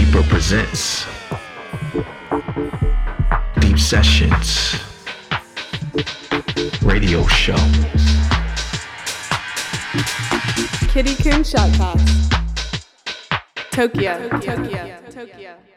Deeper presents Deep Sessions Radio Show. Kittikun Shotcast. Tokyo. Tokyo. Tokyo. Tokyo.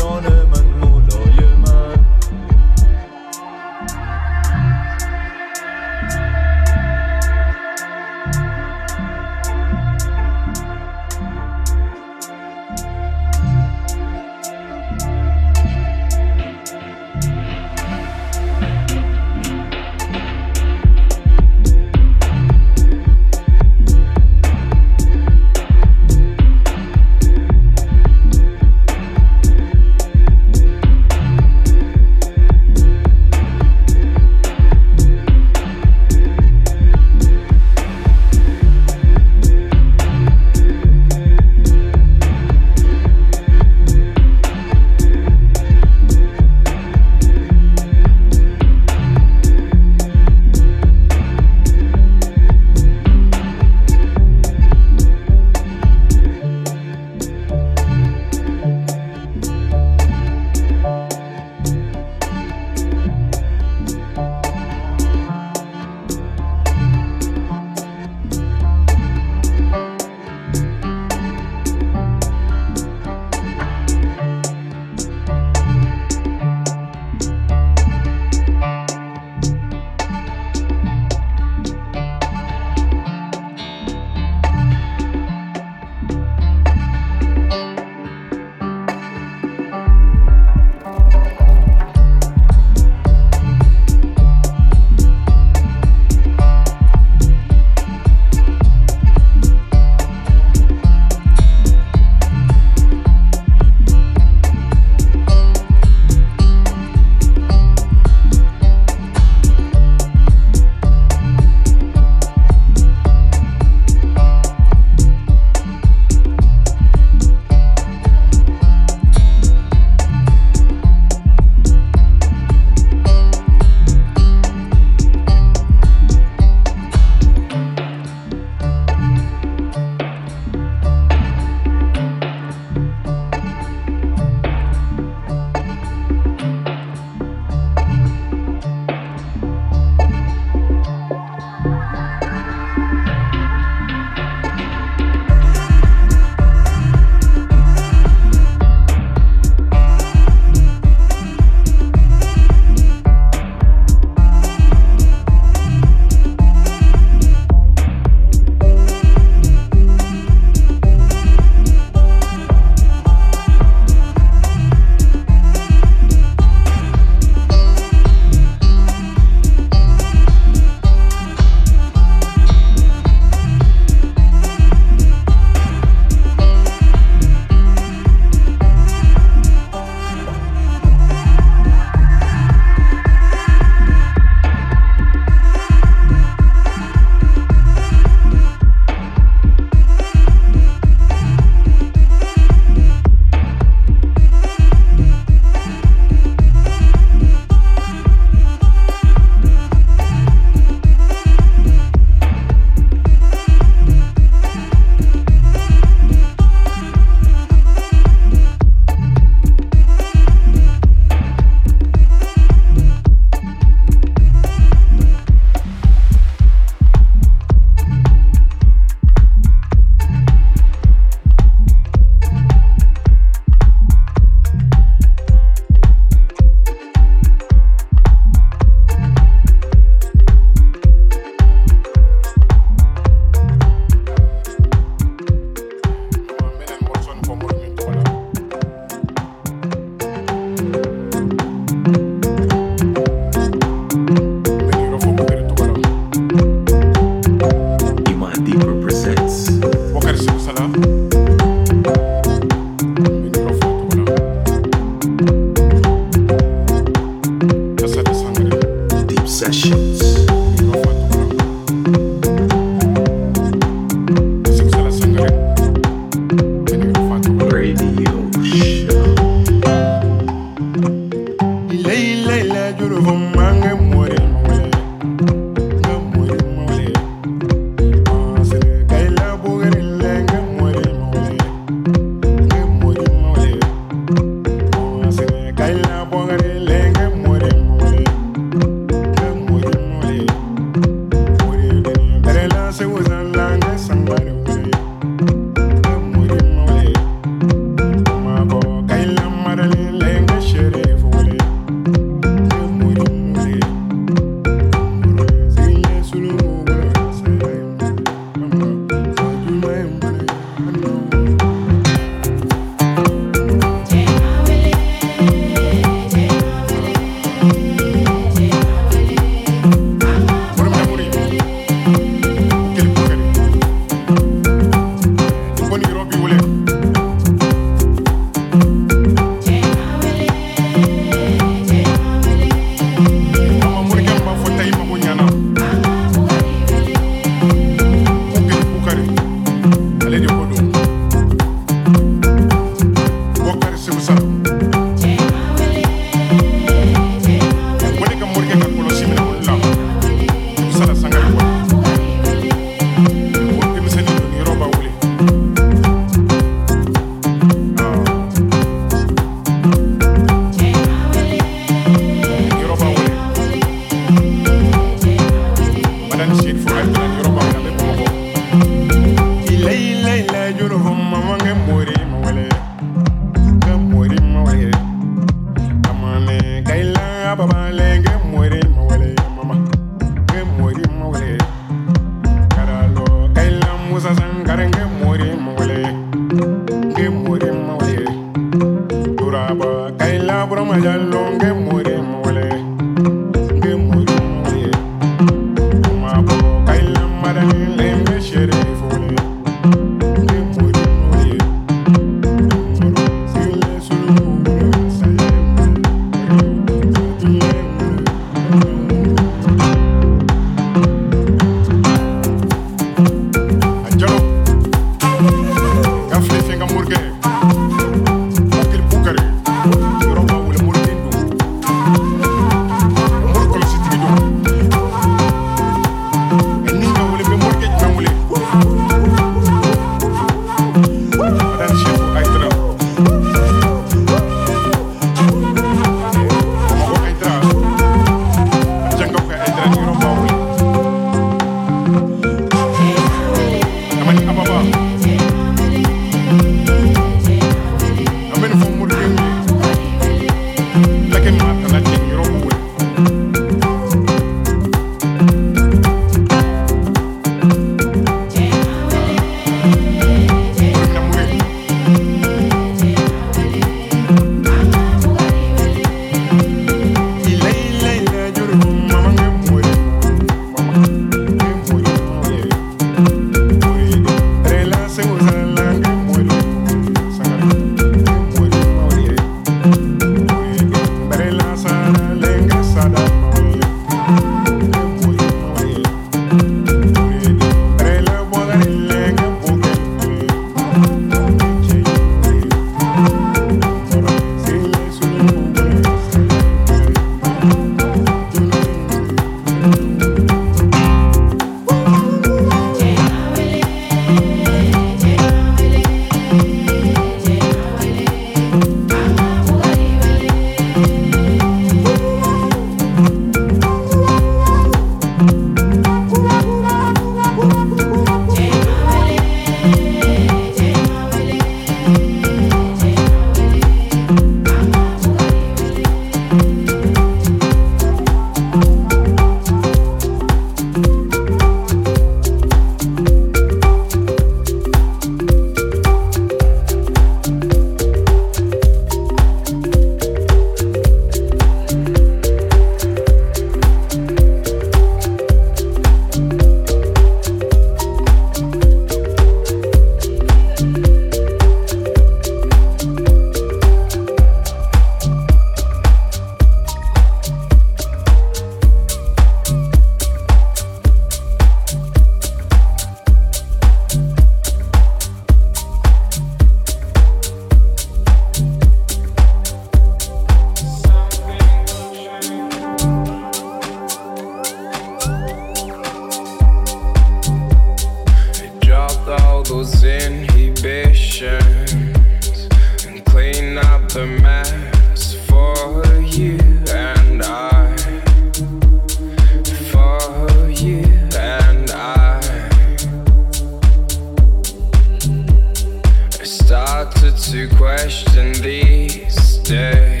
question these days.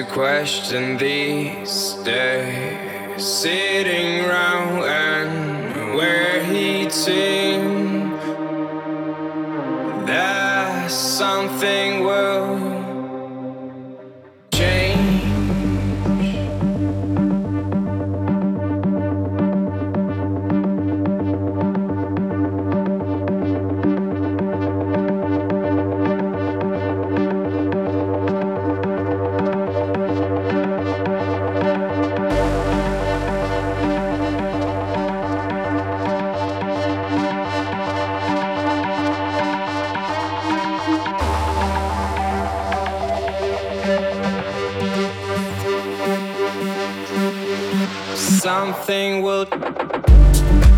To question these. Days, sitting road.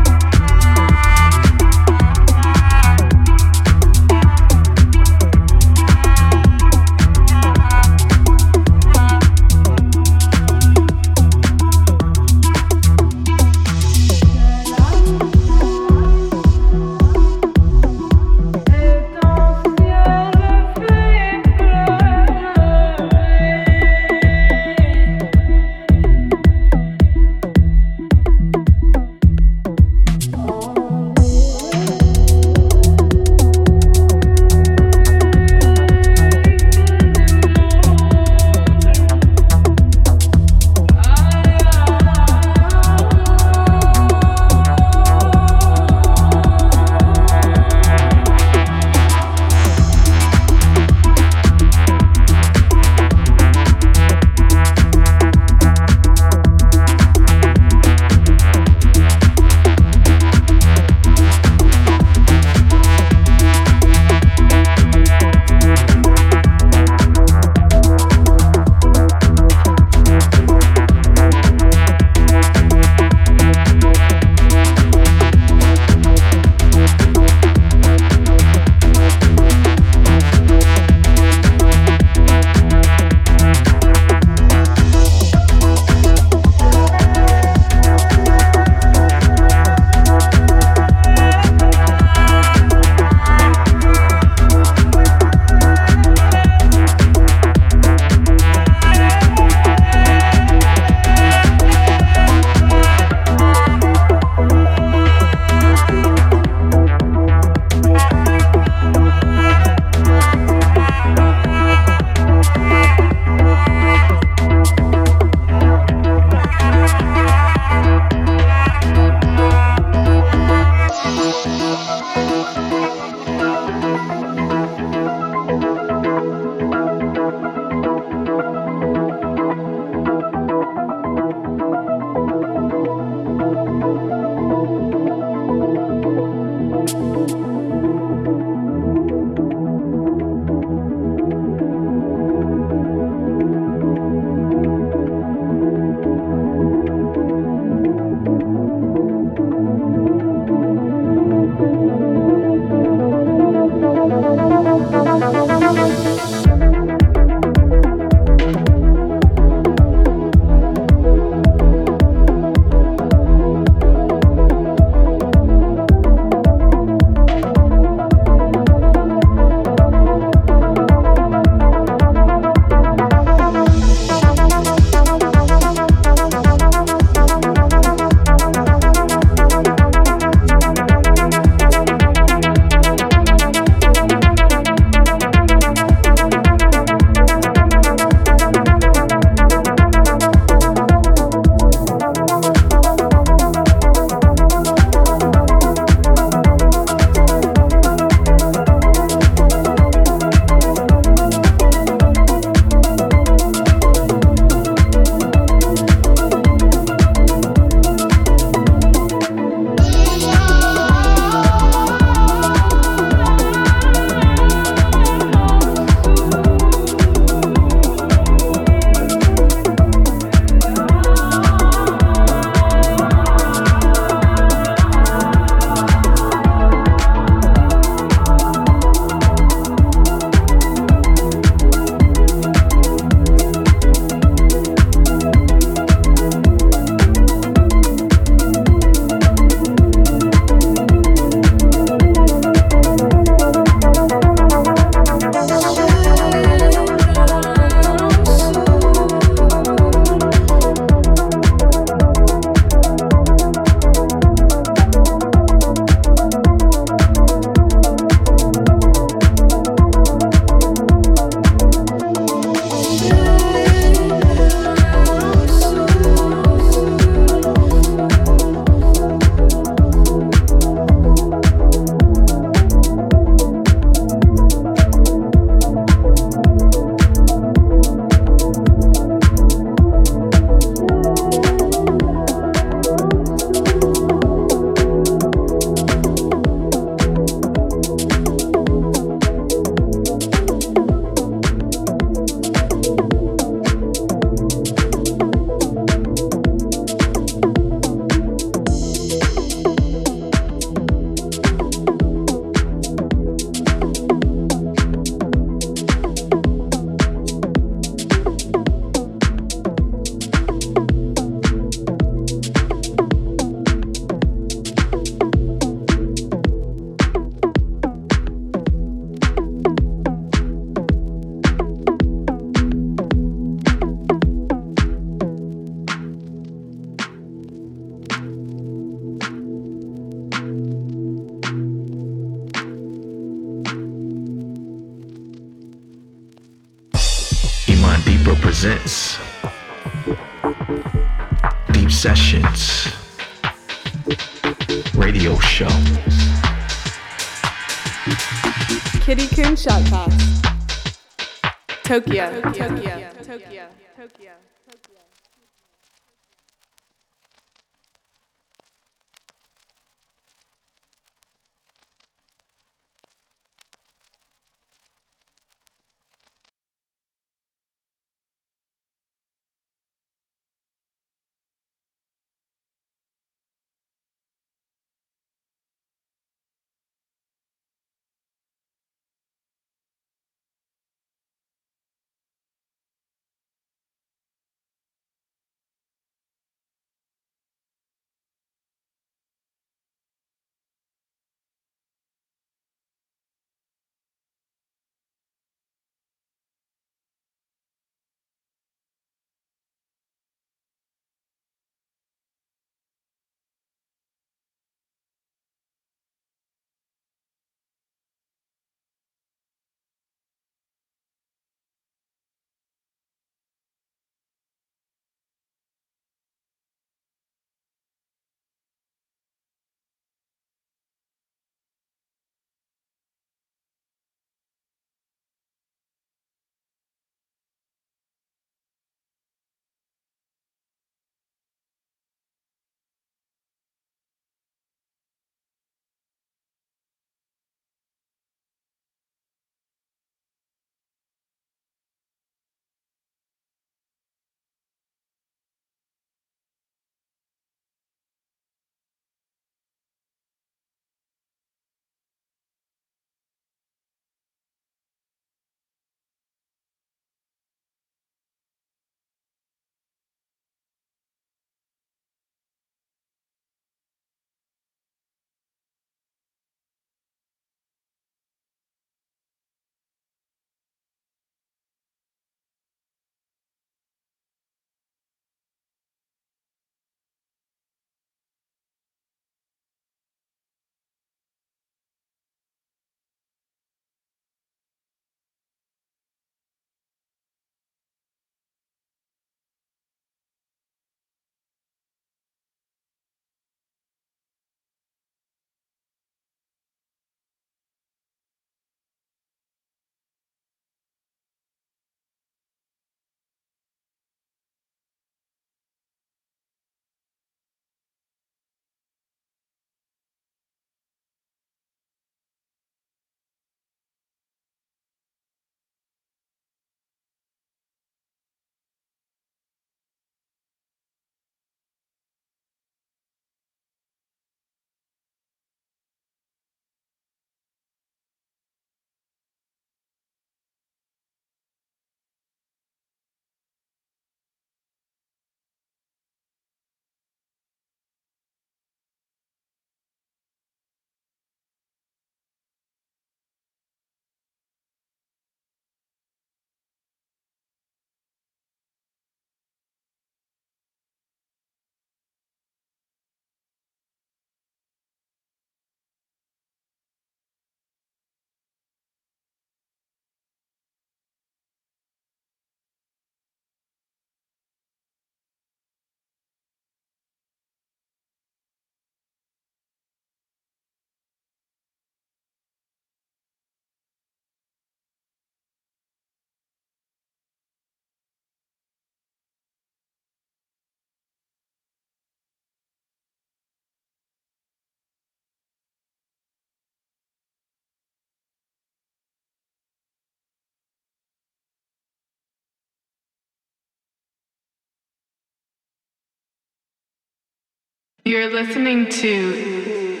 You're listening to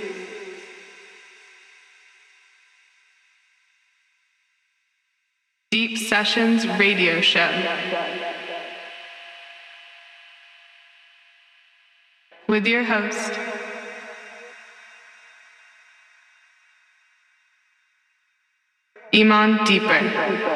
Deep Sessions Radio Show with your host, Iman Deeper.